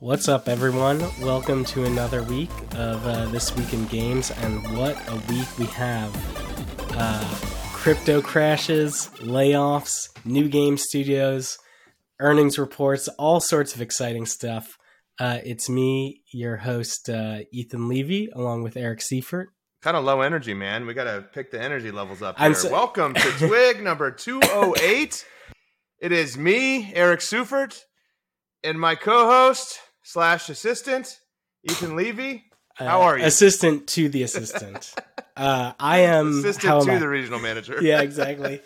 What's up, everyone? Welcome to another week of uh, This Week in Games, and what a week we have. Uh, crypto crashes, layoffs, new game studios, earnings reports, all sorts of exciting stuff. Uh, it's me, your host, uh, Ethan Levy, along with Eric Seufert. Kind of low energy, man. We got to pick the energy levels up here. so- Welcome to Twig number 208. It is me, Eric Seufert, and my co-host slash assistant, Ethan Levy. How Uh, are you? Assistant to the assistant. uh, I am. how assistant to the regional manager. yeah, exactly.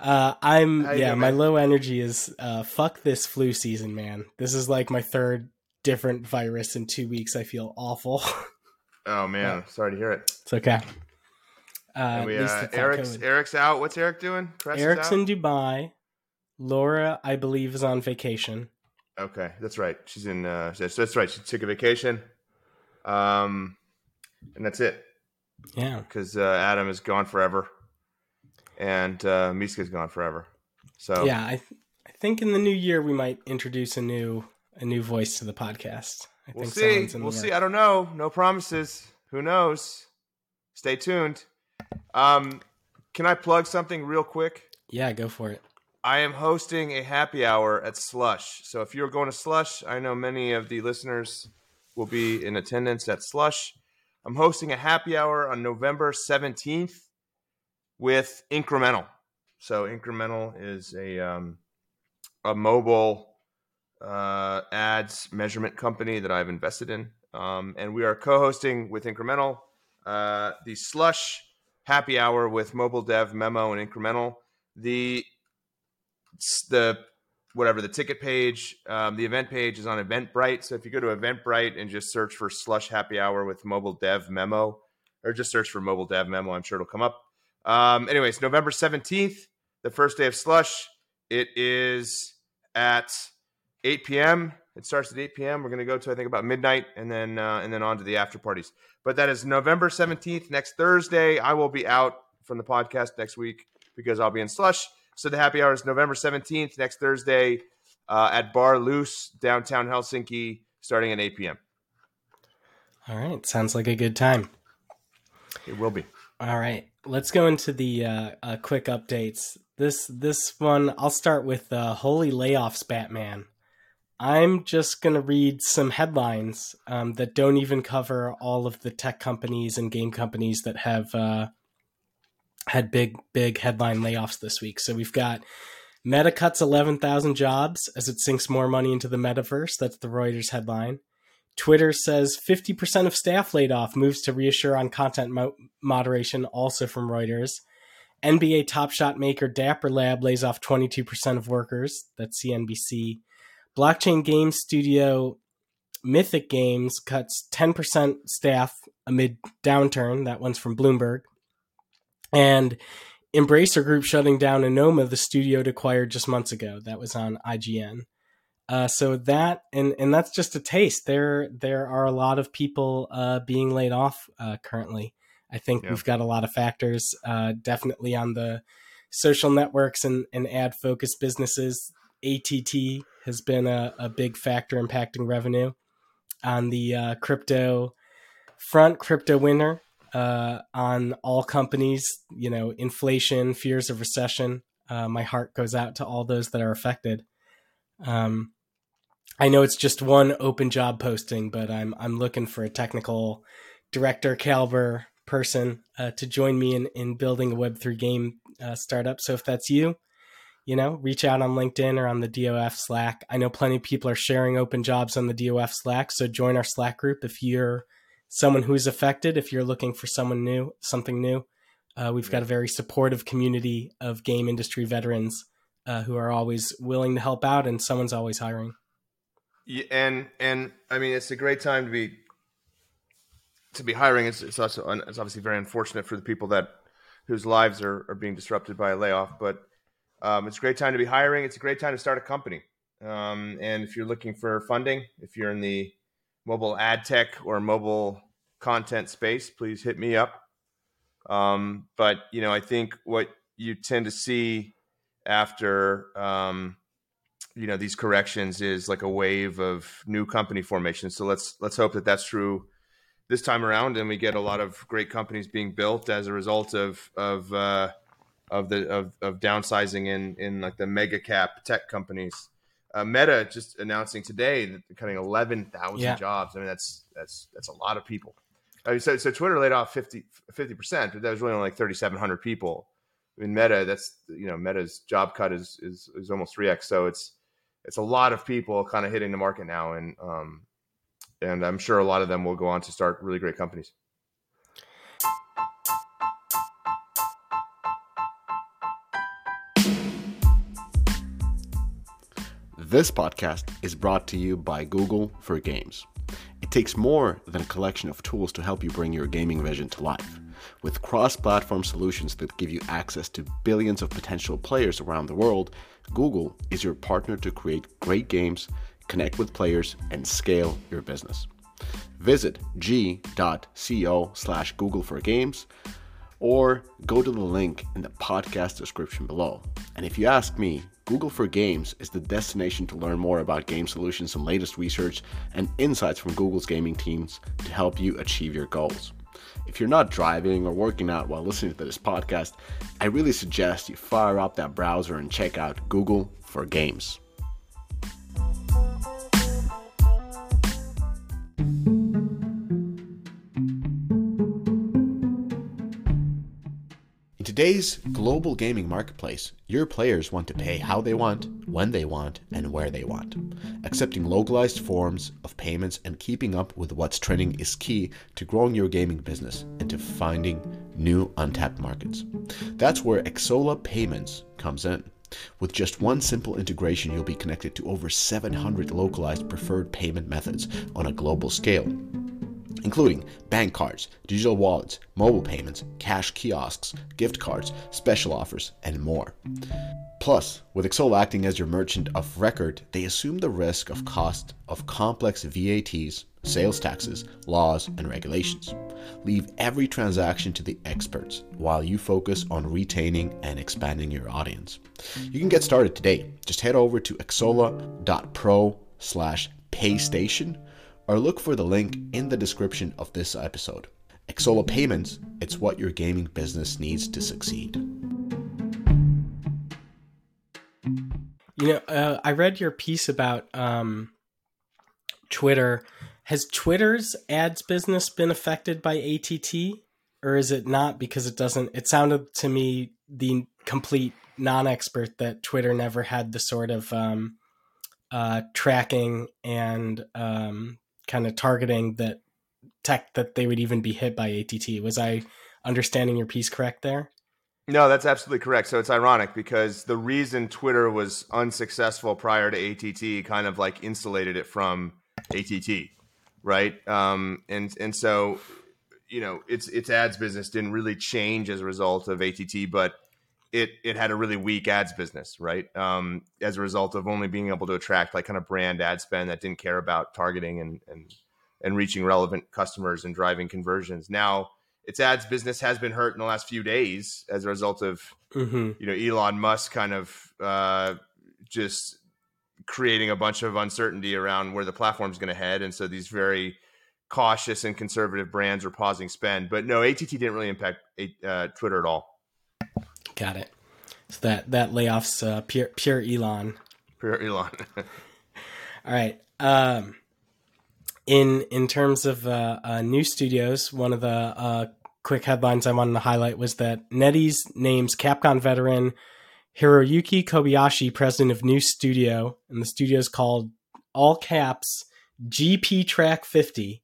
Uh, I'm How yeah. my low energy is uh, fuck this flu season, man. This is like my third different virus in two weeks. I feel awful. Oh man, sorry to hear it. it's okay. Uh, we, uh, Eric's Eric's out. What's Eric doing? Eric's out? in Dubai. Laura, I believe, is on vacation. Okay, that's right. She's in. Uh, that's, that's right. She took a vacation. Um, and that's it Yeah, because uh, Adam is gone forever, and uh, Miska's gone forever. So yeah. I th- I think in the new year we might introduce a new a new voice to the podcast. I we'll think see. in We'll see. I don't know. No promises. Who knows? Stay tuned. Um, can I plug something real quick? Yeah, go for it. I am hosting a happy hour at Slush. So if you're going to Slush, I know many of the listeners will be in attendance at Slush. I'm hosting a happy hour on November 17th with Incremental. So Incremental is a um, a mobile uh, ads measurement company that I've invested in, um, and we are co-hosting with Incremental uh, the Slush Happy Hour with Mobile Dev Memo and Incremental. The the whatever the ticket page, um, the event page is on Eventbrite. So if you go to Eventbrite and just search for Slush Happy Hour with Mobile Dev Memo, or just search for Mobile Dev Memo, I'm sure it'll come up. Um, anyways, November 17th, the first day of Slush. It is at 8 p.m. It starts at 8 p.m. We're going to go to I think about midnight, and then uh, and then on to the after parties. But that is November 17th, next Thursday. I will be out from the podcast next week because I'll be in Slush. So the happy hour is November 17th, next Thursday, uh, at Bar Loose, downtown Helsinki, starting at 8 p.m. All right, sounds like a good time. It will be. All right, let's go into the uh, uh, quick updates. This this one, I'll start with uh, "Holy Layoffs, Batman." I'm just gonna read some headlines um, that don't even cover all of the tech companies and game companies that have uh, had big big headline layoffs this week. So we've got Meta cuts 11,000 jobs as it sinks more money into the metaverse. That's the Reuters headline. Twitter says 50% of staff laid off, moves to reassure on content mo- moderation, also from Reuters. NBA Top Shot maker Dapper Lab lays off 22% of workers. That's CNBC. Blockchain game studio Mythic Games cuts 10% staff amid downturn. That one's from Bloomberg. And Embracer Group shutting down Onoma, the studio it acquired just months ago. That was on IGN. Uh, so that and and that's just a taste. There there are a lot of people uh, being laid off uh, currently. I think Yeah. we've got a lot of factors. Uh, definitely on the social networks and, and ad focused businesses. ATT has been a, a big factor impacting revenue. On the uh, crypto front, crypto winter uh, on all companies. You know, inflation, fears of recession. Uh, my heart goes out to all those that are affected. Um, I know it's just one open job posting, but I'm I'm looking for a technical director caliber person uh, to join me in in building a Web three game uh, startup. So if that's you, you know, reach out on LinkedIn or on the DOF Slack. I know plenty of people are sharing open jobs on the DOF Slack, so join our Slack group if you're someone who's affected. If you're looking for someone new, something new, uh, we've got a very supportive community of game industry veterans uh, who are always willing to help out, and someone's always hiring. Yeah, and and I mean it's a great time to be to be hiring. It's, it's also it's obviously very unfortunate for the people that whose lives are, are being disrupted by a layoff, but um, it's a great time to be hiring. It's a great time to start a company. Um, and if you're looking for funding, if you're in the mobile ad tech or mobile content space, please hit me up. Um, but you know, I think what you tend to see after um, you know these corrections is like a wave of new company formation. So let's let's hope that that's true this time around, and we get a lot of great companies being built as a result of of uh, of the of, of downsizing in in like the mega cap tech companies. Uh, Meta just announcing today that they're cutting eleven thousand yeah. jobs. I mean that's that's that's a lot of people. I mean, so so Twitter laid off 50 percent, but that was really only like thirty seven hundred people. I mean, Meta that's you know Meta's job cut is is is almost three x. So it's it's a lot of people kind of hitting the market now, and um, and I'm sure a lot of them will go on to start really great companies. This podcast is brought to you by Google for Games. It takes more than a collection of tools to help you bring your gaming vision to life. With cross platform solutions that give you access to billions of potential players around the world, Google is your partner to create great games, connect with players, and scale your business. Visit g.co slash Google for Games or go to the link in the podcast description below. And if you ask me, Google for Games is the destination to learn more about game solutions and latest research and insights from Google's gaming teams to help you achieve your goals. If you're not driving or working out while listening to this podcast, I really suggest you fire up that browser and check out Google for Games. Today's global gaming marketplace, your players want to pay how they want, when they want, and where they want. Accepting localized forms of payments and keeping up with what's trending is key to growing your gaming business and to finding new untapped markets. That's where Xsolla Payments comes in. With just one simple integration, you'll be connected to over 700 localized preferred payment methods on a global scale including bank cards, digital wallets, mobile payments, cash kiosks, gift cards, special offers, and more. Plus, with Xsolla acting as your merchant of record, they assume the risk of cost of complex VATs, sales taxes, laws, and regulations. Leave every transaction to the experts while you focus on retaining and expanding your audience. You can get started today. Just head over to xsolla.pro slash paystation or look for the link in the description of this episode. Xsolla Payments, it's what your gaming business needs to succeed. You know, uh, I read your piece about um, Twitter. Has Twitter's ads business been affected by ATT, or is it not? Because it doesn't. It sounded to me the complete non-expert that Twitter never had the sort of um, uh, tracking and um, kind of targeting that tech that they would even be hit by ATT. Was I understanding your piece correct there? No, that's absolutely correct. So it's ironic because the reason Twitter was unsuccessful prior to ATT kind of like insulated it from ATT, right? Um, and and so you know its its ads business didn't really change as a result of ATT, but it it had a really weak ads business, right? Um, as a result of only being able to attract like kind of brand ad spend that didn't care about targeting and and and reaching relevant customers and driving conversions. Now its ads business has been hurt in the last few days as a result of mm-hmm. you know Elon Musk kind of uh, just creating a bunch of uncertainty around where the platform is going to head, and so these very cautious and conservative brands are pausing spend. But no, ATT didn't really impact uh, Twitter at all. Got it. So that that layoffs uh, pure pure Elon. Pure Elon. All right. Um, in in terms of uh, uh, new studios, one of the uh, quick headlines I wanted to highlight was that NetEase names Capcom veteran Hiroyuki Kobayashi president of new studio, and the studio is called all caps GP Track 50.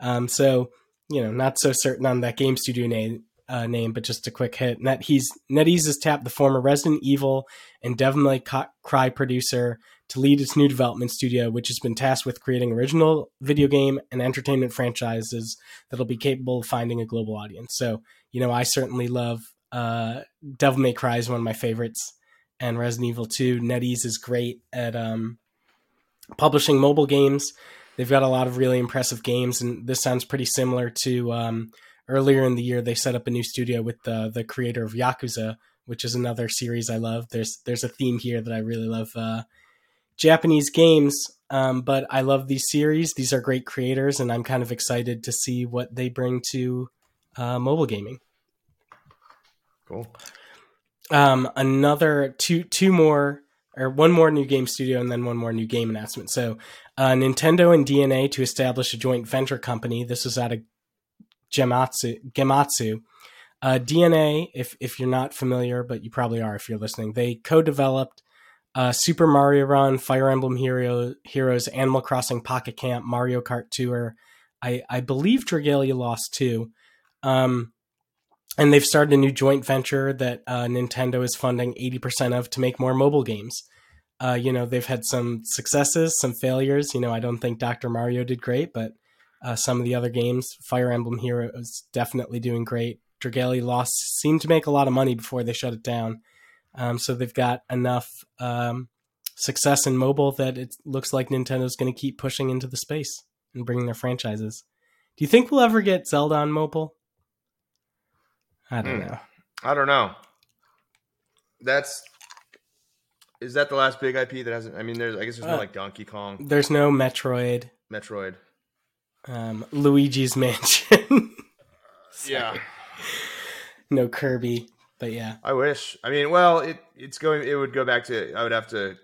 Um, so you know, not so certain on that game studio name uh, name, but just a quick hit. Net he's NetEase has tapped the former Resident Evil and Devil May Cry producer to lead its new development studio, which has been tasked with creating original video game and entertainment franchises that'll be capable of finding a global audience. So, you know, I certainly love uh, Devil May Cry is one of my favorites, and Resident Evil 2. NetEase is great at um, publishing mobile games. They've got a lot of really impressive games, and this sounds pretty similar to um, earlier in the year they set up a new studio with the the creator of Yakuza, which is another series I love. There's there's a theme here that I really love uh, Japanese games, um, but I love these series. These are great creators, and I'm kind of excited to see what they bring to uh, mobile gaming. Cool. Um, another two two more or one more new game studio and then one more new game announcement. So, uh, Nintendo and DeNA to establish a joint venture company. This is out of Gematsu. Gematsu. Uh, DeNA, if if you're not familiar, but you probably are if you're listening, they co-developed uh, Super Mario Run, Fire Emblem Hero, Heroes, Animal Crossing Pocket Camp, Mario Kart Tour. I I believe Dragalia Lost too. Um, and they've started a new joint venture that uh, Nintendo is funding 80% of to make more mobile games. Uh, you know, they've had some successes, some failures. You know, I don't think Dr. Mario did great, but uh, some of the other games, Fire Emblem Heroes, definitely doing great. Dragalia Lost seemed to make a lot of money before they shut it down. Um, so they've got enough um, success in mobile that it looks like Nintendo's going to keep pushing into the space and bringing their franchises. Do you think we'll ever get Zelda on mobile? I don't Hmm. know. I don't know. That's is that the last big IP that hasn't? I mean, there's I guess there's no Uh, like Donkey Kong, There's no Metroid, Metroid. Um, Luigi's Mansion, Yeah, no Kirby, but yeah, I wish. I mean, well, it it's going. It would go back to. I would have to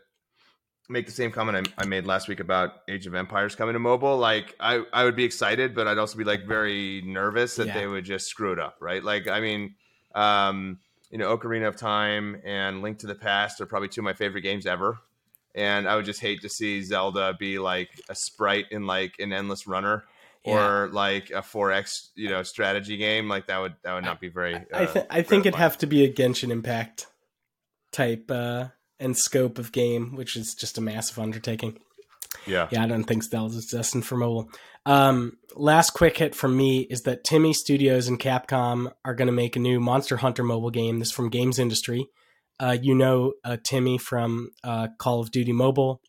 make the same comment I, I made last week about Age of Empires coming to mobile. Like, I I would be excited, but I'd also be like very nervous that Yeah. they would just screw it up. Right? Like, I mean, um, you know, Ocarina of Time and Link to the Past are probably two of my favorite games ever. And I would just hate to see Zelda be like a sprite in like an endless runner or like a 4X, you know, strategy game. Like that would that would not be very I uh, th- I think it'd have to be a Genshin Impact type uh, and scope of game, which is just a massive undertaking. yeah. Yeah, I don't think Zelda's destined for mobile. Um, last quick hit from me is that TiMi Studios and Capcom are going to make a new Monster Hunter mobile game. This is from Games Industry. Uh, you know uh, TiMi from uh, Call of Duty Mobile,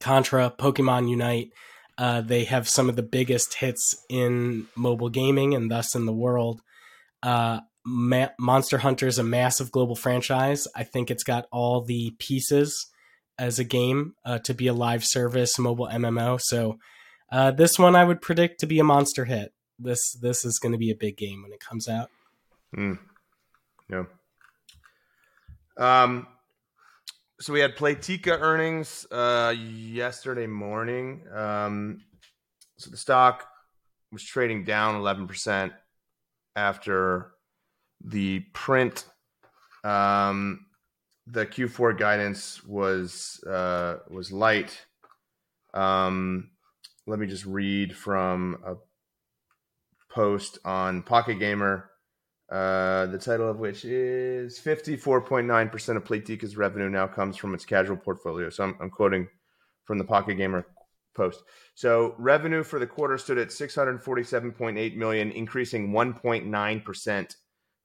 Contra, Pokemon Unite. Uh, they have some of the biggest hits in mobile gaming and thus in the world. Uh, Ma- Monster Hunter is a massive global franchise. I think it's got all the pieces as a game uh, to be a live service mobile MMO. So this one I would predict to be a monster hit. This this is going to be a big game when it comes out. Mm. Yeah. Um. So we had Playtika earnings uh, yesterday morning. Um, so the stock was trading down eleven percent after the print. Um, the Q4 guidance was uh, was light. Um, let me just read from a post on Pocket Gamer, uh, the title of which is 54.9% of Playtika's revenue now comes from its casual portfolio. So I'm, I'm quoting from the Pocket Gamer post. So revenue for the quarter stood at 647.8 million, increasing 1.9%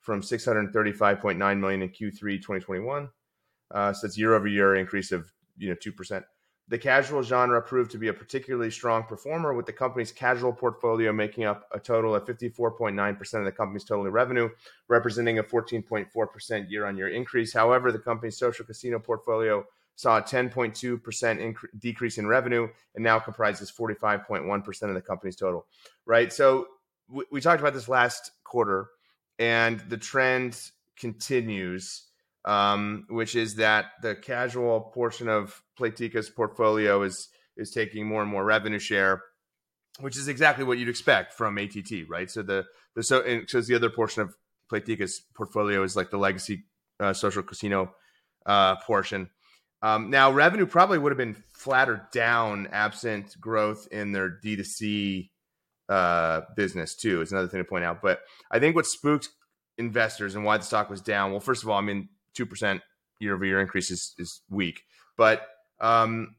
from 635.9 million in Q3 2021. Uh, so that's year over year increase of you know two percent. The casual genre proved to be a particularly strong performer, with the company's casual portfolio making up a total of 54.9% of the company's total revenue, representing a 14.4% year on year increase. However, the company's social casino portfolio saw a 10.2% inc- decrease in revenue and now comprises 45.1% of the company's total. Right. So we, we talked about this last quarter, and the trend continues um, which is that the casual portion of Playtika's portfolio is is taking more and more revenue share, which is exactly what you'd expect from ATT, right? So the the so and so the other portion of Playtika's portfolio is like the legacy uh, social casino uh, portion. Um, now, revenue probably would have been flatter down absent growth in their D2C uh, business too. Is another thing to point out. But I think what spooked investors and why the stock was down. Well, first of all, I mean two percent year over year increase is, is weak, but um,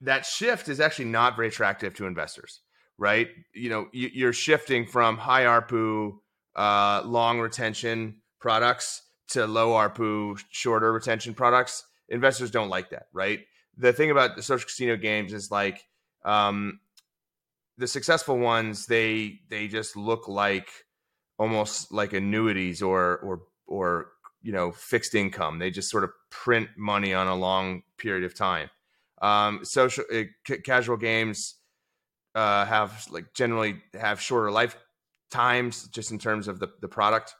that shift is actually not very attractive to investors, right? You know, you, you're shifting from high ARPU, uh, long retention products to low ARPU, shorter retention products. Investors don't like that, right? The thing about the social casino games is like um, the successful ones, they they just look like almost like annuities or or or you know fixed income. They just sort of print money on a long period of time. Um, social uh, c- casual games uh, have like generally have shorter lifetimes just in terms of the the product.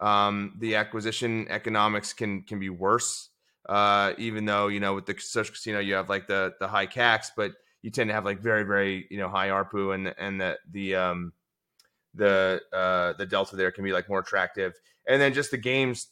Um, the acquisition economics can can be worse, uh, even though you know with the social casino you have like the the high CACs, but you tend to have like very very you know high ARPU and and the the um, the uh, the delta there can be like more attractive, and then just the games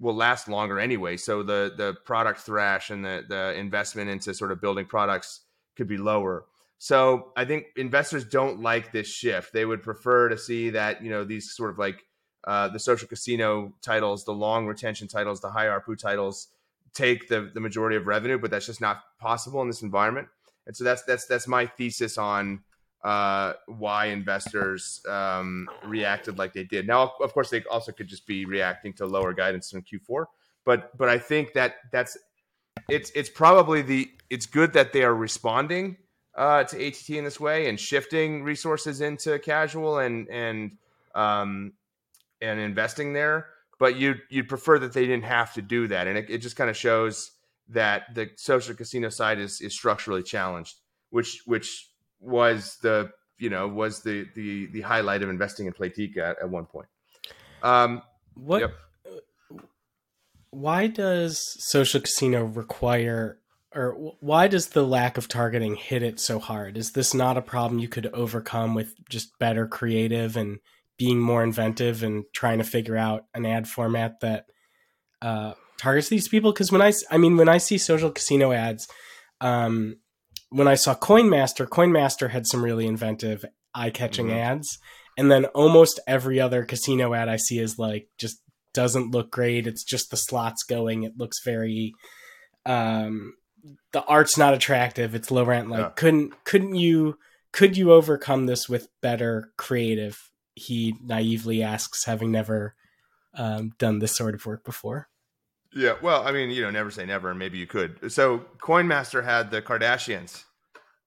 will last longer anyway. So the the product thrash and the the investment into sort of building products could be lower. So I think investors don't like this shift. They would prefer to see that you know these sort of like uh, the social casino titles, the long retention titles, the high ARPU titles take the the majority of revenue, but that's just not possible in this environment. And so that's that's that's my thesis on uh, why investors um, reacted like they did. Now, of course, they also could just be reacting to lower guidance in Q4, but but I think that that's it's it's probably the it's good that they are responding uh, to ATT in this way and shifting resources into casual and and um, and investing there. But you you'd prefer that they didn't have to do that, and it, it just kind of shows that the social casino side is is structurally challenged, which which was the you know was the the the highlight of investing in Playtika at, at one point. Um, what? Yep. Why does social casino require, or why does the lack of targeting hit it so hard? Is this not a problem you could overcome with just better creative and being more inventive and trying to figure out an ad format that uh, targets these people? Because when I, I mean, when I see social casino ads, um, when I saw Coinmaster, Coinmaster had some really inventive, eye-catching mm-hmm. ads, and then almost every other casino ad I see is like just doesn't look great. It's just the slots going. It looks very um the art's not attractive. It's low rent. Like yeah. couldn't couldn't you could you overcome this with better creative? He naively asks, having never um, done this sort of work before. Yeah, well, I mean, you know, never say never, and maybe you could. So, Coinmaster had the Kardashians.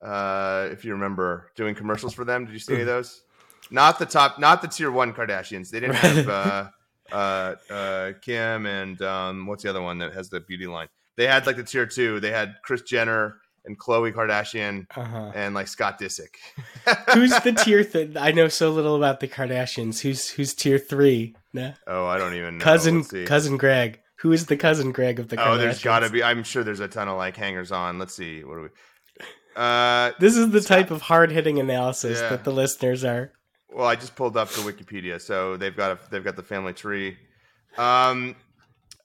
Uh, if you remember doing commercials for them, did you see any of those? Not the top, not the tier one Kardashians. They didn't have uh, uh, uh, Kim and um, what's the other one that has the beauty line? They had like the tier two. They had Kris Jenner and Khloe Kardashian uh-huh. and like Scott Disick. who's the tier? Th- I know so little about the Kardashians. Who's who's tier three? Nah. Oh, I don't even know. Cousin cousin Greg. Who is the cousin Greg of the Kardashians? Oh, there's got to be. I'm sure there's a ton of like hangers on. Let's see. What do we? Uh, this is the type of hard hitting analysis yeah. that the listeners are. Well, I just pulled up the Wikipedia, so they've got a, they've got the family tree. Um,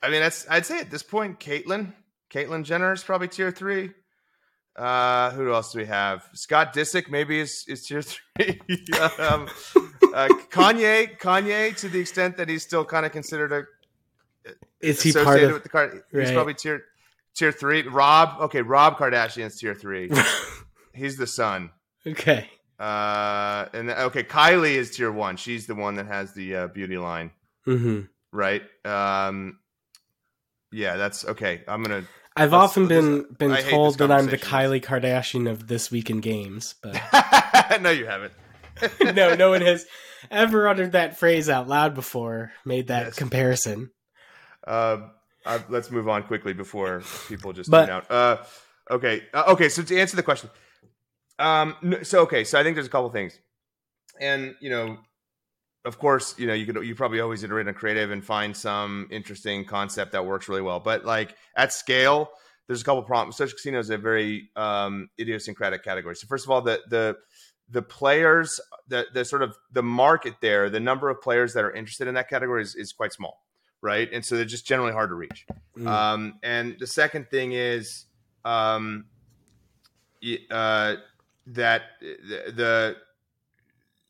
I mean, that's I'd say at this point, Caitlyn, Caitlyn Jenner is probably tier three. Uh, who else do we have? Scott Disick maybe is is tier three. um, uh, Kanye, Kanye, to the extent that he's still kind of considered a is he part of with the card? He's right. probably tier tier three. Rob, okay, Rob Kardashian's tier three. He's the son. Okay. Uh, and okay, Kylie is tier one. She's the one that has the uh, beauty line. Mm-hmm. Right. Um. Yeah, that's okay. I'm gonna. I've often been been I told that I'm the Kylie Kardashian of this week in games, but no, you haven't. no, no one has ever uttered that phrase out loud before. Made that yes. comparison. Uh, uh, let's move on quickly before people just but, tune out. Uh, okay, uh, okay. So to answer the question, um, so okay, so I think there's a couple things, and you know, of course, you know, you could you probably always iterate on creative and find some interesting concept that works really well, but like at scale, there's a couple problems. Social casino is a very um, idiosyncratic category. So first of all, the the the players, the the sort of the market there, the number of players that are interested in that category is, is quite small right? And so they're just generally hard to reach. Mm. Um, and the second thing is um, uh, that the,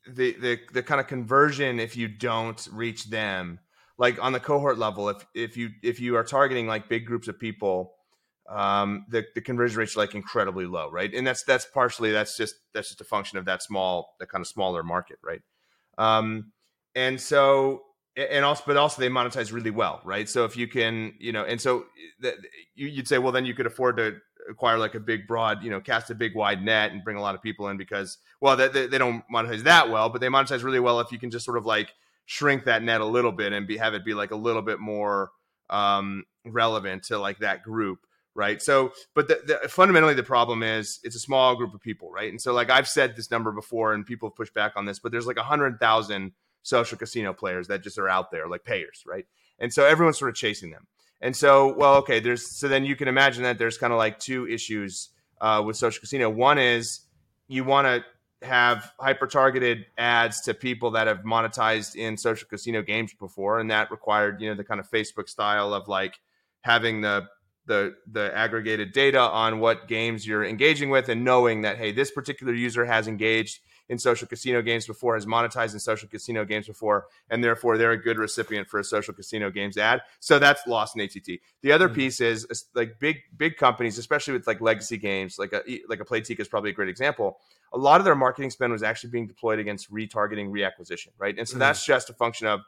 the the the kind of conversion if you don't reach them, like on the cohort level, if if you if you are targeting like big groups of people. Um, the, the conversion rates are like incredibly low, right? And that's that's partially that's just that's just a function of that small, that kind of smaller market, right? Um, and so and also but also they monetize really well right so if you can you know and so you'd say well then you could afford to acquire like a big broad you know cast a big wide net and bring a lot of people in because well they, they, they don't monetize that well but they monetize really well if you can just sort of like shrink that net a little bit and be have it be like a little bit more um relevant to like that group right? So, but the, the, fundamentally, the problem is it's a small group of people, right? And so, like I've said this number before, and people have pushed back on this, but there's like a hundred thousand social casino players that just are out there, like payers, right? And so everyone's sort of chasing them. And so, well, okay, there's so then you can imagine that there's kind of like two issues uh, with social casino. One is you want to have hyper targeted ads to people that have monetized in social casino games before, and that required you know the kind of Facebook style of like having the the the aggregated data on what games you're engaging with and knowing that hey this particular user has engaged in social casino games before has monetized in social casino games before and therefore they're a good recipient for a social casino games ad so that's lost in att the other mm-hmm. piece is like big big companies especially with like legacy games like a like a playtika is probably a great example a lot of their marketing spend was actually being deployed against retargeting reacquisition right and so mm-hmm. that's just a function of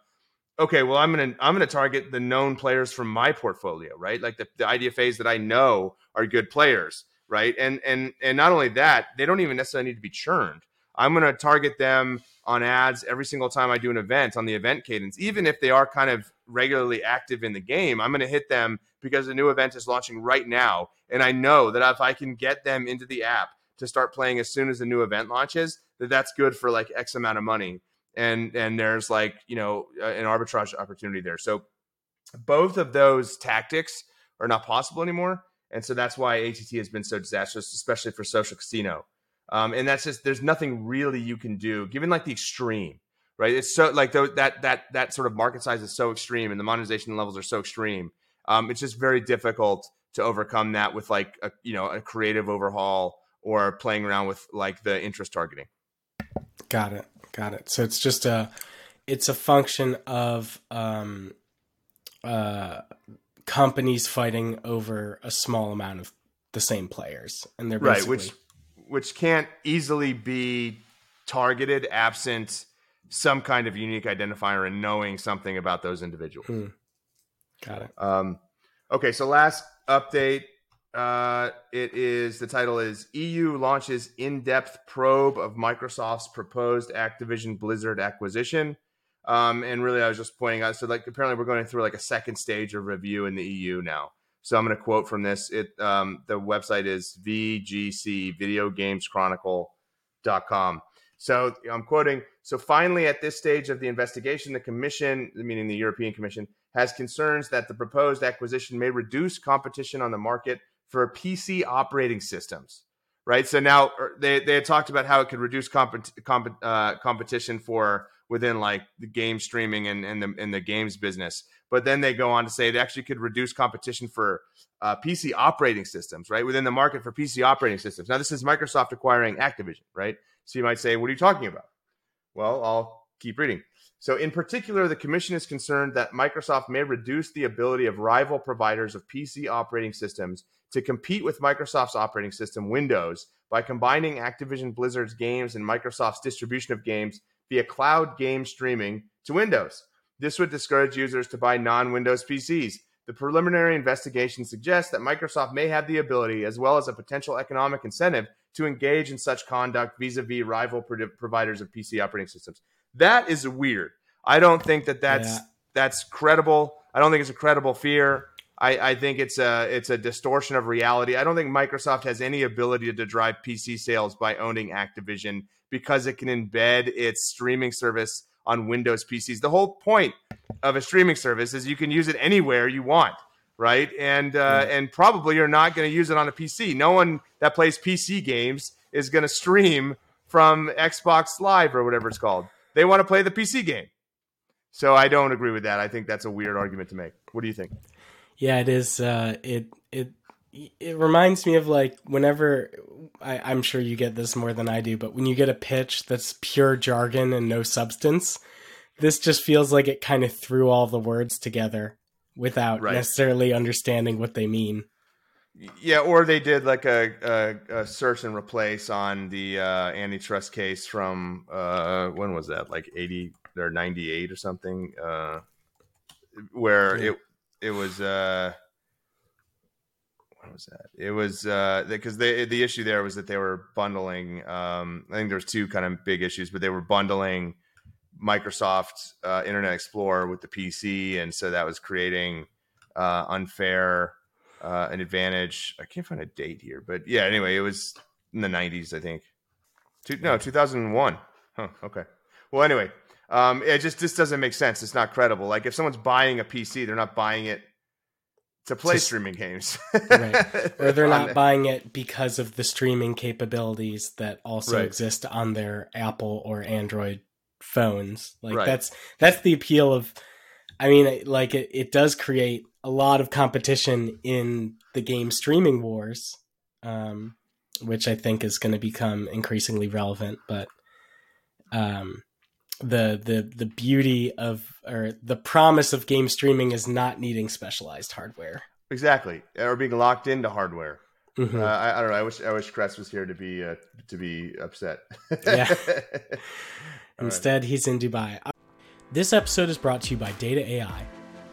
okay, well, I'm gonna I'm gonna target the known players from my portfolio, right? Like the, the IDFAs that I know are good players, right? And and and not only that, they don't even necessarily need to be churned. I'm gonna target them on ads every single time I do an event on the event cadence, even if they are kind of regularly active in the game. I'm gonna hit them because a new event is launching right now, and I know that if I can get them into the app to start playing as soon as the new event launches, that that's good for like X amount of money and and there's like you know an arbitrage opportunity there. So both of those tactics are not possible anymore, and so that's why ATT has been so disastrous, especially for social casino. Um, and that's just there's nothing really you can do given like the extreme, right? It's so like the, that that that sort of market size is so extreme, and the monetization levels are so extreme. Um, it's just very difficult to overcome that with like a you know a creative overhaul or playing around with like the interest targeting. Got it. Got it. So it's just a it's a function of um, uh, companies fighting over a small amount of the same players, and they're right, which which can't easily be targeted absent some kind of unique identifier and knowing something about those individuals. Hmm. Got it. Um, okay, so last update uh, it is the title is EU launches in-depth probe of Microsoft's proposed Activision Blizzard acquisition. Um, and really, I was just pointing out. So, like, apparently, we're going through like a second stage of review in the EU now. So, I'm going to quote from this. It um, the website is VGC Video Games Chronicle.com. So, I'm quoting. So, finally, at this stage of the investigation, the Commission, meaning the European Commission, has concerns that the proposed acquisition may reduce competition on the market for PC operating systems, right? So now er, they, they had talked about how it could reduce comp- comp- uh, competition for within like the game streaming and, and the and the games business. But then they go on to say it actually could reduce competition for uh, PC operating systems, right? Within the market for PC operating systems. Now, this is Microsoft acquiring Activision, right? So you might say, what are you talking about? Well, I'll keep reading. So, in particular, the Commission is concerned that Microsoft may reduce the ability of rival providers of PC operating systems to compete with Microsoft's operating system, Windows, by combining Activision Blizzard's games and Microsoft's distribution of games via cloud game streaming to Windows. This would discourage users to buy non Windows PCs. The preliminary investigation suggests that Microsoft may have the ability, as well as a potential economic incentive, to engage in such conduct vis a vis rival providers of PC operating systems. That is weird. I don't think that that's yeah. that's credible. I don't think it's a credible fear. I, I, think it's a it's a distortion of reality. I don't think Microsoft has any ability to drive PC sales by owning Activision because it can embed its streaming service on Windows PCs. The whole point of a streaming service is you can use it anywhere you want, right? And uh, yeah. and probably you're not going to use it on a PC. No one that plays PC games is going to stream from Xbox Live or whatever it's called. They want to play the PC game. So I don't agree with that. I think that's a weird argument to make. What do you think? Yeah, it is. Uh, it it it reminds me of like whenever I, I'm sure you get this more than I do, but when you get a pitch that's pure jargon and no substance, this just feels like it kind of threw all the words together without right. necessarily understanding what they mean. Yeah, or they did like a, a, a search and replace on the uh, antitrust case from uh, when was that? Like eighty or ninety eight or something, uh, where yeah. it it was. What was that? It was because uh, the the issue there was that they were bundling. Um, I think there was two kind of big issues, but they were bundling Microsoft uh, Internet Explorer with the PC, and so that was creating uh, unfair uh, an advantage. I can't find a date here, but yeah. Anyway, it was in the '90s, I think. Two, no, 2001. Huh. Okay. Well, anyway, um, it just this doesn't make sense. It's not credible. Like if someone's buying a PC, they're not buying it to play Just- streaming games, right. or they're not buying it because of the streaming capabilities that also Right. exist on their Apple or Android phones. Like Right. that's that's the appeal of. I mean, like it, it does create a lot of competition in the game streaming wars, um, which I think is going to become increasingly relevant. But um, the the the beauty of or the promise of game streaming is not needing specialized hardware. exactly, or being locked into hardware. Mhm. Uh, I, I don't know. I wish I wish Kress was here to be uh, to be upset. Yeah. All right. Instead, he's in Dubai. This episode is brought to you by Data AI.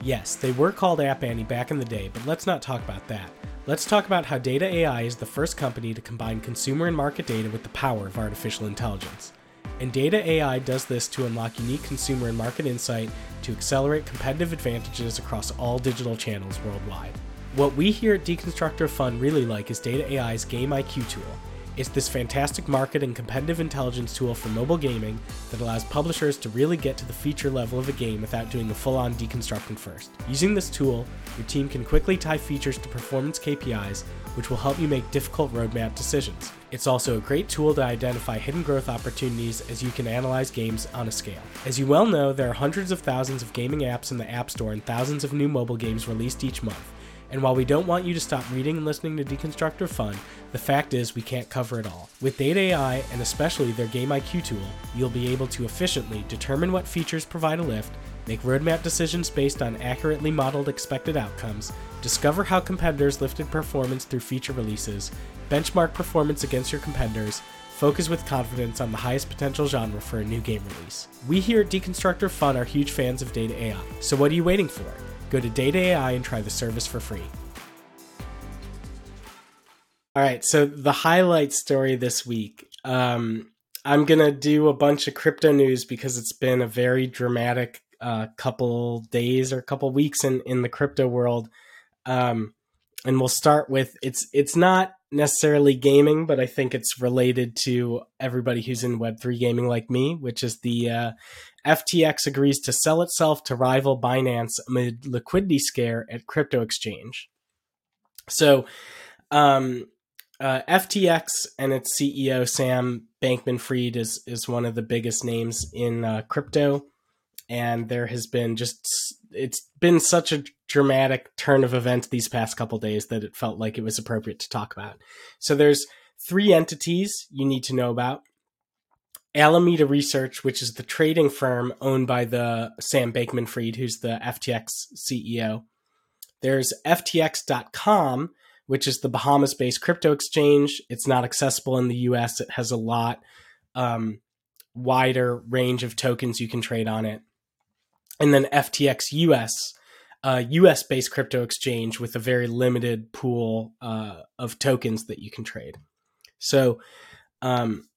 Yes, they were called App Annie back in the day, but let's not talk about that. Let's talk about how Data AI is the first company to combine consumer and market data with the power of artificial intelligence. And Data AI does this to unlock unique consumer and market insight to accelerate competitive advantages across all digital channels worldwide. What we here at Deconstructor Fun really like is Data AI's Game IQ tool. It's this fantastic market and competitive intelligence tool for mobile gaming that allows publishers to really get to the feature level of a game without doing the full on deconstructing first. Using this tool, your team can quickly tie features to performance KPIs, which will help you make difficult roadmap decisions. It's also a great tool to identify hidden growth opportunities as you can analyze games on a scale. As you well know, there are hundreds of thousands of gaming apps in the App Store and thousands of new mobile games released each month. And while we don't want you to stop reading and listening to Deconstructor Fun, the fact is we can't cover it all. With Data AI, and especially their Game IQ tool, you'll be able to efficiently determine what features provide a lift, make roadmap decisions based on accurately modeled expected outcomes, discover how competitors lifted performance through feature releases, benchmark performance against your competitors, focus with confidence on the highest potential genre for a new game release. We here at Deconstructor Fun are huge fans of Data AI, so what are you waiting for? Go to Data AI and try the service for free. All right, so the highlight story this week. Um, I'm gonna do a bunch of crypto news because it's been a very dramatic uh, couple days or a couple weeks in in the crypto world. Um, and we'll start with it's it's not necessarily gaming, but I think it's related to everybody who's in Web three gaming like me, which is the uh, FTX agrees to sell itself to rival Binance amid liquidity scare at crypto exchange. So, um, uh, FTX and its CEO Sam Bankman-Fried is is one of the biggest names in uh, crypto, and there has been just it's been such a dramatic turn of events these past couple days that it felt like it was appropriate to talk about. So there's three entities you need to know about. Alameda Research, which is the trading firm owned by the Sam Bankman-Fried, who's the FTX CEO. There's FTX.com, which is the Bahamas-based crypto exchange. It's not accessible in the U.S. It has a lot um, wider range of tokens you can trade on it. And then FTX US, a US-based crypto exchange with a very limited pool uh, of tokens that you can trade. So, um,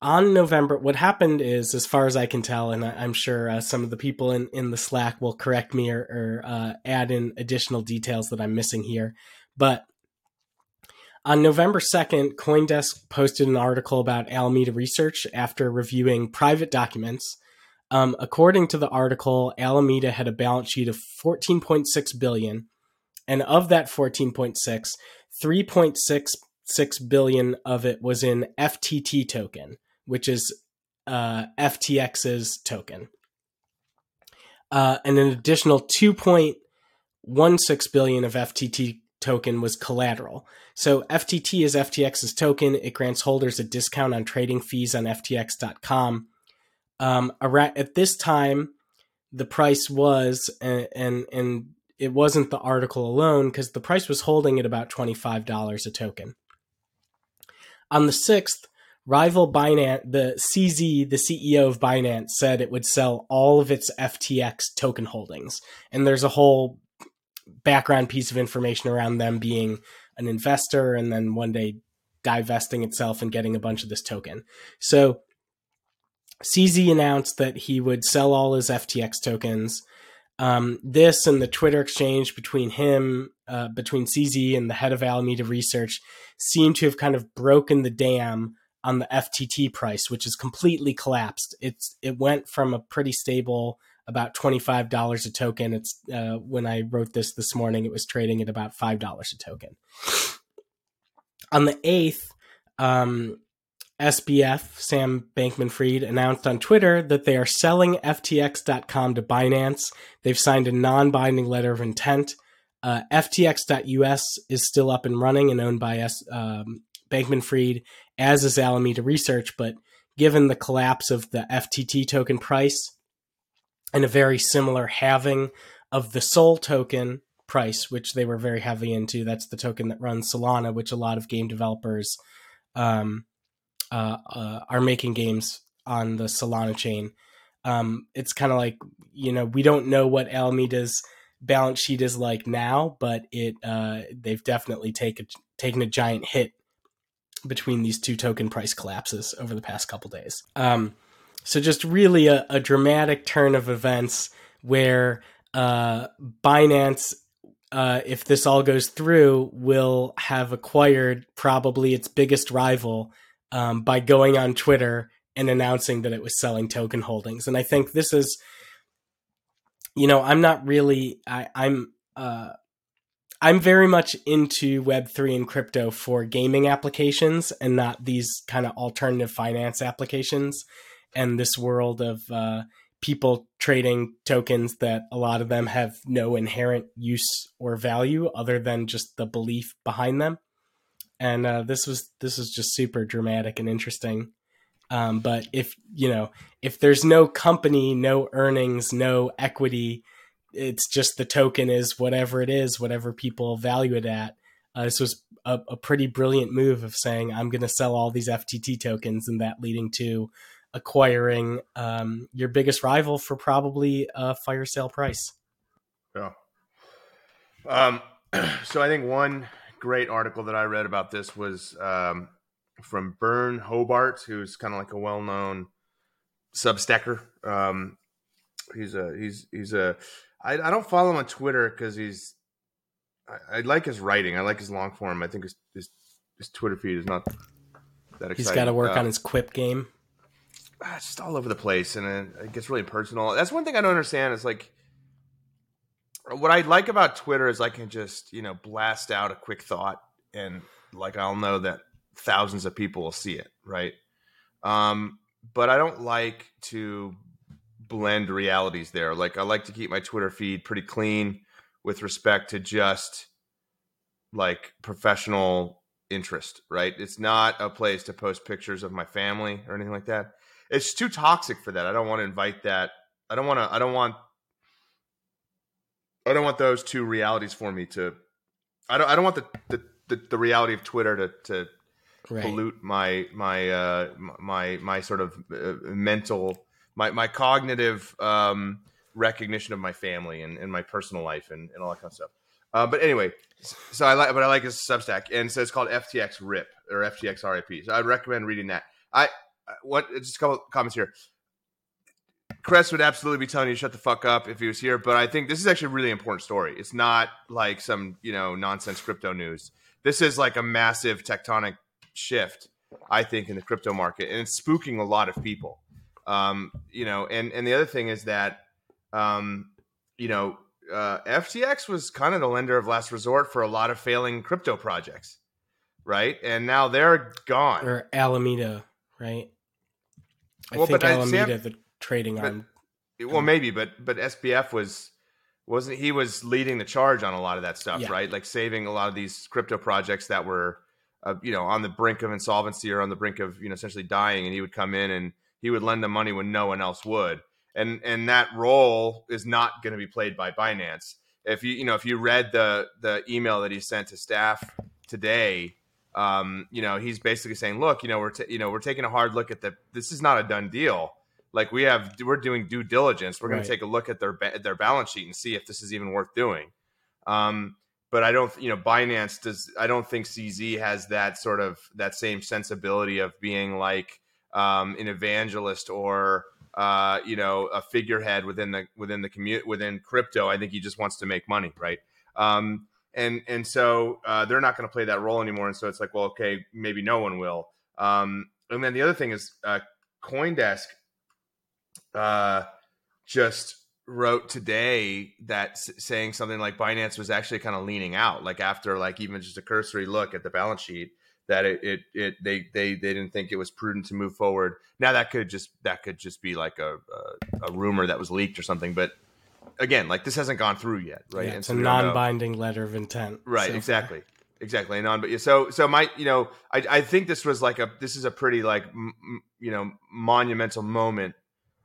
on November, what happened is, as far as I can tell, and I, I'm sure uh, some of the people in, in the Slack will correct me or, or uh, add in additional details that I'm missing here. But on November 2nd, Coindesk posted an article about Alameda Research after reviewing private documents. Um, according to the article, Alameda had a balance sheet of 14.6 billion, and of that 14.6, 3.66 billion of it was in FTT token, which is uh, FTX's token. Uh, and an additional 2.16 billion of FTT token was collateral. So FTT is FTX's token. It grants holders a discount on trading fees on FTX.com. Um, around, at this time, the price was, and and, and it wasn't the article alone because the price was holding at about twenty five dollars a token. On the sixth, rival Binance, the CZ, the CEO of Binance, said it would sell all of its FTX token holdings, and there's a whole background piece of information around them being an investor and then one day divesting itself and getting a bunch of this token. So CZ announced that he would sell all his FTX tokens. Um, this and the Twitter exchange between him, uh, between CZ and the head of Alameda Research, seem to have kind of broken the dam on the FTT price, which has completely collapsed. It's it went from a pretty stable about twenty five dollars a token. It's uh, when I wrote this this morning, it was trading at about five dollars a token. On the eighth, um, SBF, Sam Bankman Fried, announced on Twitter that they are selling FTX.com to Binance. They've signed a non binding letter of intent. Uh, FTX.us is still up and running and owned by S, um, Bankman Fried, as is Alameda Research. But given the collapse of the FTT token price and a very similar halving of the Sol token price, which they were very heavy into, that's the token that runs Solana, which a lot of game developers. Um, uh, uh, are making games on the Solana chain. Um, it's kind of like you know we don't know what Alameda's balance sheet is like now, but it uh, they've definitely taken taken a giant hit between these two token price collapses over the past couple days. Um, so just really a, a, dramatic turn of events where uh, Binance, uh, if this all goes through, will have acquired probably its biggest rival um, by going on Twitter and announcing that it was selling token holdings. And I think this is, you know, I'm not really, I, I'm, uh, I'm very much into Web3 and crypto for gaming applications and not these kind of alternative finance applications and this world of uh, people trading tokens that a lot of them have no inherent use or value other than just the belief behind them and uh, this was this was just super dramatic and interesting. Um, but if you know if there's no company, no earnings, no equity, it's just the token is whatever it is, whatever people value it at. Uh, this was a, a, pretty brilliant move of saying I'm going to sell all these FTT tokens, and that leading to acquiring um, your biggest rival for probably a fire sale price. Yeah. Um, so I think one great article that I read about this was um, from Byrne Hobart, who's kind of like a well-known Substacker. Um, he's a he's he's a I, I don't follow him on Twitter because he's I, I, like his writing. I like his long form. I think his his, his Twitter feed is not that exciting. He's got to work uh, on his quip game. Ah, it's just all over the place, and it, it gets really personal. That's one thing I don't understand. Is like what I like about Twitter is I can just you know blast out a quick thought and like I'll know that thousands of people will see it, right? Um, but I don't like to blend realities there. Like I like to keep my Twitter feed pretty clean with respect to just like professional interest, right? It's not a place to post pictures of my family or anything like that. It's too toxic for that. I don't want to invite that. I don't want to I don't want I don't want those two realities for me to. I don't. I don't want the the, the, the reality of Twitter to to right. pollute my my uh, my my sort of uh, mental my my cognitive um, recognition of my family and, and my personal life and, and all that kind of stuff. Uh, but anyway, so I like, but I like his Substack, and so it's called FTX RIP or FTX RIP. So I'd recommend reading that. I what just a couple comments here. Chris would absolutely be telling you to shut the fuck up if he was here, but I think this is actually a really important story. It's not like some, you know, nonsense crypto news. This is like a massive tectonic shift, I think, in the crypto market, and it's spooking a lot of people. Um, you know, and and the other thing is that, um, you know, uh, FTX was kind of the lender of last resort for a lot of failing crypto projects, right? And now they're gone. Or Alameda, right? I well, think Alameda, Sam, the trading but, on. Well, maybe, but but SBF was wasn't he was leading the charge on a lot of that stuff, yeah. right? Like saving a lot of these crypto projects that were, uh, you know, on the brink of insolvency or on the brink of you know essentially dying, and he would come in and he would lend them money when no one else would, and and that role is not going to be played by Binance. If you you know if you read the the email that he sent to staff today, um, you know he's basically saying, look, you know we're t- you know we're taking a hard look at the this is not a done deal like we have we're doing due diligence we're going to take a look at their at their balance sheet and see if this is even worth doing um, but i don't you know binance does i don't think cz has that sort of that same sensibility of being like um, an evangelist or uh, you know, a figurehead within the within the community within crypto. I think he just wants to make money, right? Um, and and so uh, they're not going to play that role anymore. And so it's like, well, okay, maybe no one will. Um, and then the other thing is, uh, CoinDesk uh, just wrote today that s- saying something like Binance was actually kind of leaning out, like after like even just a cursory look at the balance sheet, that it it, it they they they didn't think it was prudent to move forward. Now that could just that could just be like a a, a rumor that was leaked or something, but again, like this hasn't gone through yet, right? Yeah, And it's so a we don't know. non-binding letter of intent. Right, so far. exactly, exactly. And on, but so so my, you know, I I think this was like a this is a pretty like m- you know monumental moment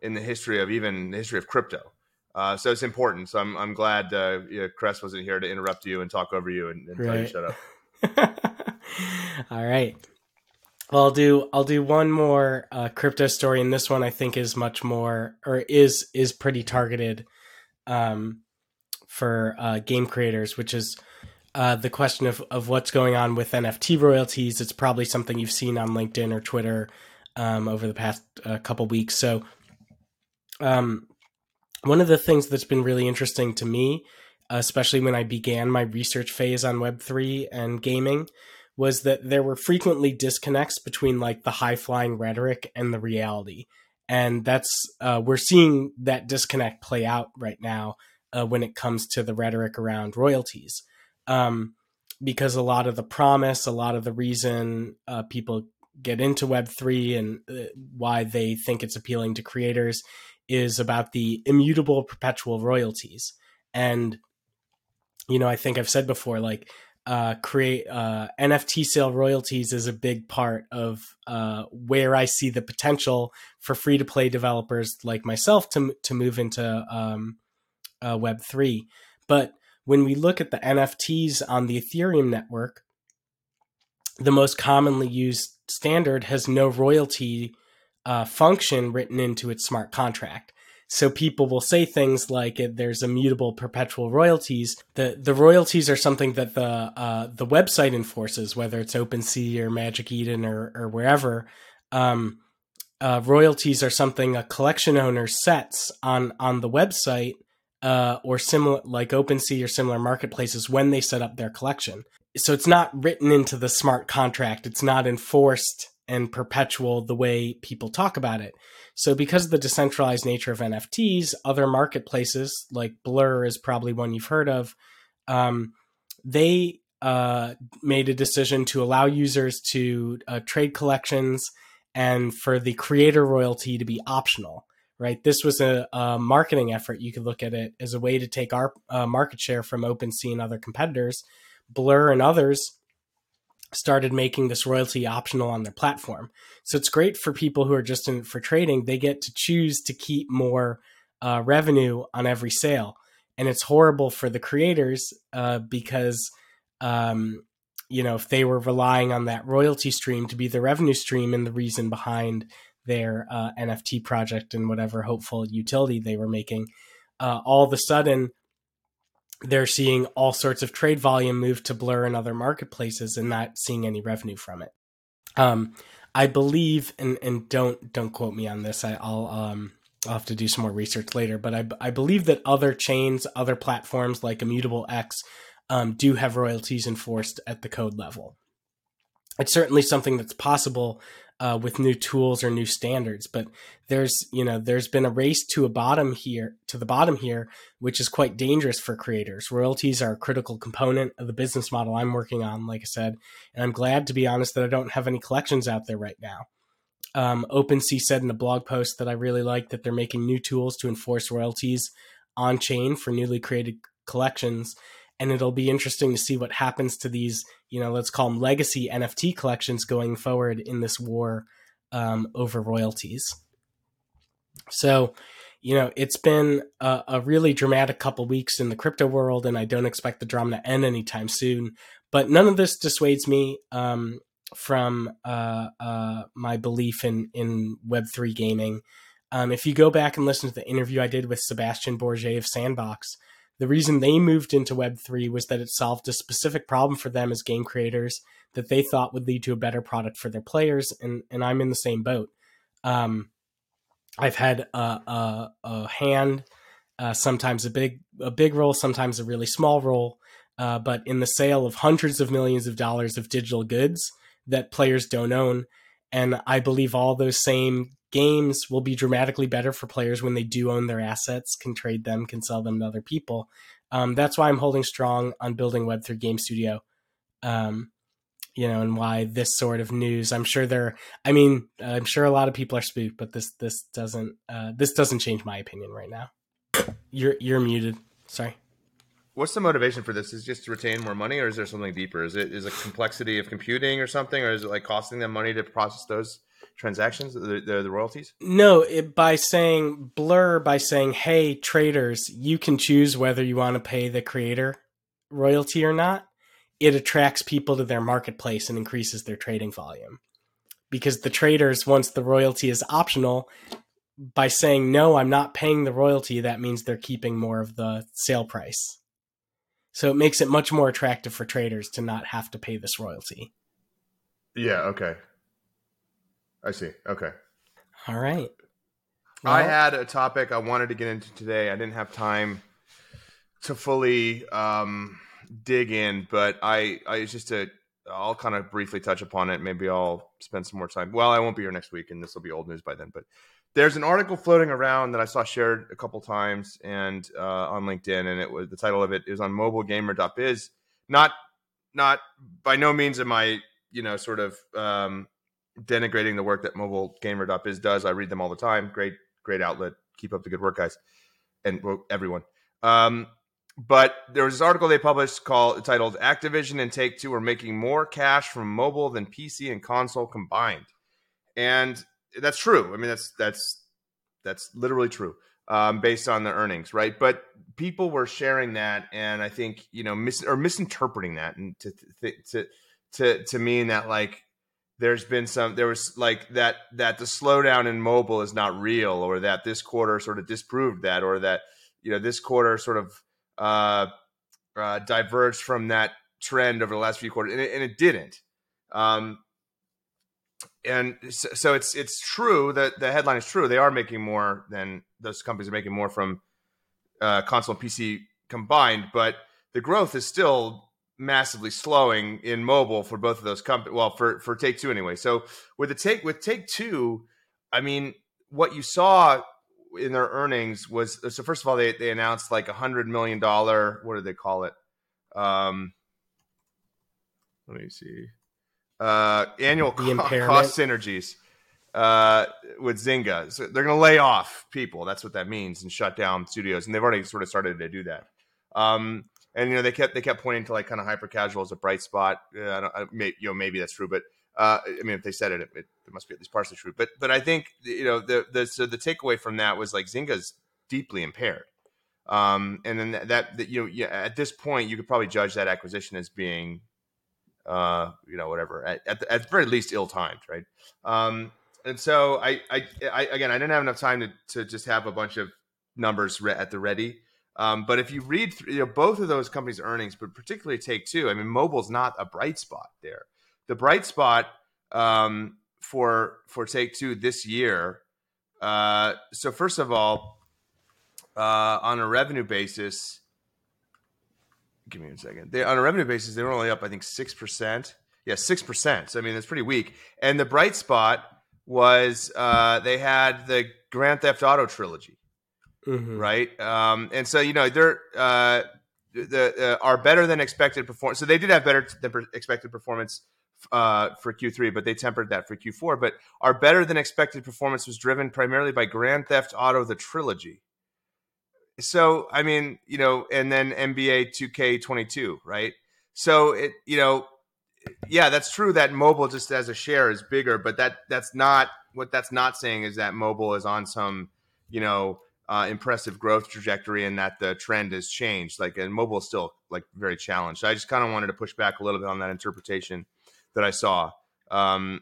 in the history of even the history of crypto. Uh, so it's important. So I'm I'm glad uh, you know, Kress wasn't here to interrupt you and talk over you and, and tell you shut up. All right. Well, I'll do I'll do one more uh, crypto story, and this one I think is much more or is is pretty targeted um, for uh, game creators, which is uh, the question of of what's going on with NFT royalties. It's probably something you've seen on LinkedIn or Twitter um, over the past uh, couple weeks. So, um, one of the things that's been really interesting to me, especially when I began my research phase on Web three and gaming was that there were frequently disconnects between like the high flying rhetoric and the reality. And that's, uh, we're seeing that disconnect play out right now uh, when it comes to the rhetoric around royalties. Um, because a lot of the promise, a lot of the reason uh, people get into Web3 and uh, why they think it's appealing to creators is about the immutable perpetual royalties. And, you know, I think I've said before, like, uh, create uh, NFT sale royalties is a big part of uh, where I see the potential for free to play developers like myself to to move into um, uh, Web three. But when we look at the NFTs on the Ethereum network, the most commonly used standard has no royalty uh, function written into its smart contract. So people will say things like "There's immutable perpetual royalties." The the royalties are something that the uh, the website enforces, whether it's OpenSea or Magic Eden or or wherever. Um, uh, royalties are something a collection owner sets on on the website uh, or similar, like OpenSea or similar marketplaces when they set up their collection. So it's not written into the smart contract. It's not enforced and perpetual the way people talk about it. So, because of the decentralized nature of NFTs, other marketplaces like Blur is probably one you've heard of. Um, they uh, made a decision to allow users to uh, trade collections and for the creator royalty to be optional. Right, this was a, a, marketing effort. You could look at it as a way to take our uh, market share from OpenSea and other competitors. Blur and others started making this royalty optional on their platform. So it's great for people who are just in for trading. They get to choose to keep more uh, revenue on every sale. And it's horrible for the creators uh, because, um, you know, if they were relying on that royalty stream to be the revenue stream and the reason behind their uh, NFT project and whatever hopeful utility they were making, uh, all of a sudden they're seeing all sorts of trade volume move to Blur and other marketplaces and not seeing any revenue from it. Um, I believe, and, and don't don't quote me on this. I, will um, I'll have to do some more research later, but I, I believe that other chains, other platforms like Immutable X, um, do have royalties enforced at the code level. It's certainly something that's possible uh, with new tools or new standards. But there's you know there's been a race to a bottom here to the bottom here, which is quite dangerous for creators. Royalties are a critical component of the business model I'm working on, like I said, and I'm glad to be honest that I don't have any collections out there right now. Um, OpenSea said in a blog post that I really like that they're making new tools to enforce royalties on chain for newly created collections and it'll be interesting to see what happens to these you know let's call them legacy nft collections going forward in this war um, over royalties. So you know it's been a, a, really dramatic couple weeks in the crypto world and i don't expect the drama to end anytime soon. But none of this dissuades me um, from uh, uh, my belief in in web3 gaming. Um, if you go back and listen to the interview i did with sebastian borget of sandbox the reason they moved into Web3 was that it solved a specific problem for them as game creators that they thought would lead to a better product for their players. And, and I'm in the same boat. Um, I've had a, a, a hand, uh, sometimes a big a big role, sometimes a really small role, uh, but in the sale of hundreds of millions of dollars of digital goods that players don't own, and I believe all those same games will be dramatically better for players when they do own their assets, can trade them, can sell them to other people. Um, that's why I'm holding strong on building Web3 Game Studio. Um, you know, and why this sort of news. I'm sure there. I mean, I'm sure a lot of people are spooked, but this this doesn't uh, this doesn't change my opinion right now. You're you're muted. Sorry. What's the motivation for this? Is it just to retain more money, or is there something deeper? Is it is it complexity of computing or something, or is it like costing them money to process those transactions, the the, the royalties? No, it, by saying blur by saying, "Hey traders, you can choose whether you want to pay the creator royalty or not." It attracts people to their marketplace and increases their trading volume. Because the traders, once the royalty is optional, by saying no, I'm not paying the royalty, that means they're keeping more of the sale price. So it makes it much more attractive for traders to not have to pay this royalty. Yeah. Okay. I see. Okay. All right. Well, I had a topic I wanted to get into today. I didn't have time to fully um, dig in, but I, I just a, I'll kind of briefly touch upon it. Maybe I'll spend some more time. Well, I won't be here next week, and this will be old news by then. But there's an article floating around that I saw shared a couple times and uh, on LinkedIn, and it was the title of it is on mobilegamer.biz. Not, not by no means am I, you know, sort of um, denigrating the work that mobilegamer.biz does. I read them all the time. Great, great outlet. Keep up the good work, guys, and everyone. Um, but there was this article they published called titled "Activision and Take Two are making more cash from mobile than PC and console combined," and that's true. I mean, that's that's that's literally true um, based on the earnings, right? But people were sharing that, and I think you know mis- or misinterpreting that, and to to to to mean that like there's been some there was like that that the slowdown in mobile is not real, or that this quarter sort of disproved that, or that you know this quarter sort of uh, uh, diverged from that trend over the last few quarters, and it, and it didn't. Um, and so it's it's true that the headline is true. They are making more than those companies are making more from uh, console and PC combined, but the growth is still massively slowing in mobile for both of those companies. Well, for for Take Two anyway. So with the take with Take Two, I mean, what you saw in their earnings was so. First of all, they they announced like a hundred million dollar. What did they call it? Um, let me see uh, annual co- cost synergies uh, with Zynga. So they're going to lay off people. That's what that means, and shut down studios. And they've already sort of started to do that. Um, and you know they kept they kept pointing to like kind of hyper casual as a bright spot. I don't, I, may, you know, maybe that's true, but uh, I mean, if they said it, it, it, must be at least partially true. But but I think you know the the so the takeaway from that was like Zynga's deeply impaired. Um, and then that, that, that you know yeah, at this point you could probably judge that acquisition as being uh, you know, whatever. At, at, at very least, ill timed, right? Um, and so I, I, I, again, I didn't have enough time to, to just have a bunch of numbers re- at the ready. Um, but if you read through, you know, both of those companies' earnings, but particularly Take Two, I mean, mobile's not a bright spot there. The bright spot um, for for Take Two this year. Uh, so first of all, uh, on a revenue basis, give me a second. They on a revenue basis, they were only up, I think, six percent. Yeah, six percent. So I mean, that's pretty weak. And the bright spot was uh, they had the Grand Theft Auto trilogy, mm-hmm. right? Um, and so you know they're uh, the uh, are better than expected performance. So they did have better than expected performance uh, for Q3, but they tempered that for Q4. But our better than expected performance was driven primarily by Grand Theft Auto the trilogy so I mean, you know, and then NBA 2K22, right? So it, you know, yeah, that's true that mobile just as a share is bigger, but that that's not what that's not saying is that mobile is on some, you know, uh, impressive growth trajectory and that the trend has changed. Like, and mobile is still like very challenged. I just kind of wanted to push back a little bit on that interpretation that I saw. Um,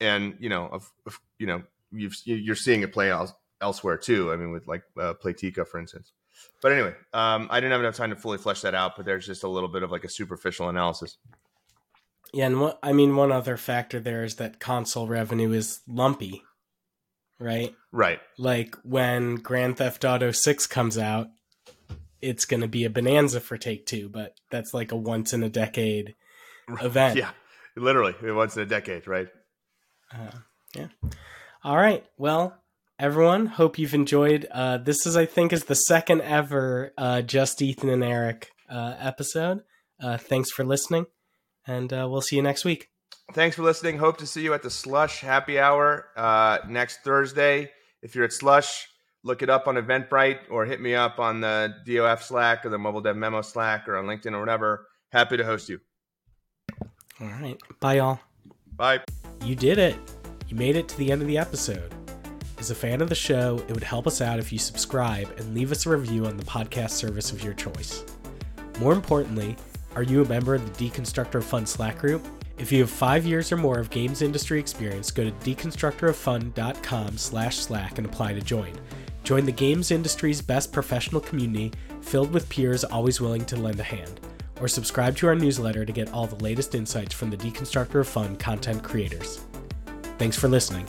and you know, of, of you know, you've, you're seeing it play out elsewhere too. I mean, with like uh, Playtika, for instance. But anyway, um, I didn't have enough time to fully flesh that out. But there's just a little bit of like a superficial analysis. Yeah, and what I mean, one other factor there is that console revenue is lumpy. right? Right. Like when Grand Theft Auto 6 comes out, it's going to be a bonanza for Take Two, but that's like a once in a decade event. Yeah. Literally, once in a decade, right? Uh, yeah. All right. Well, everyone, hope you've enjoyed. Uh, this is, I think, is the second ever uh, Just Ethan and Eric uh, episode. Uh, thanks for listening, and uh, we'll see you next week. Thanks for listening. Hope to see you at the Slush Happy Hour uh, next Thursday. If you're at Slush, look it up on Eventbrite or hit me up on the DOF Slack or the Mobile Dev Memo Slack or on LinkedIn or whatever. Happy to host you. All right. Bye, y'all. Bye. You did it. You made it to the end of the episode. As a fan of the show, it would help us out if you subscribe and leave us a review on the podcast service of your choice. More importantly, are you a member of the Deconstructor of Fun Slack group? If you have five years or more of games industry experience, go to deconstructoroffun.com slash slack and apply to join. Join the games industry's best professional community filled with peers always willing to lend a hand. Or subscribe to our newsletter to get all the latest insights from the Deconstructor of Fun content creators. Thanks for listening.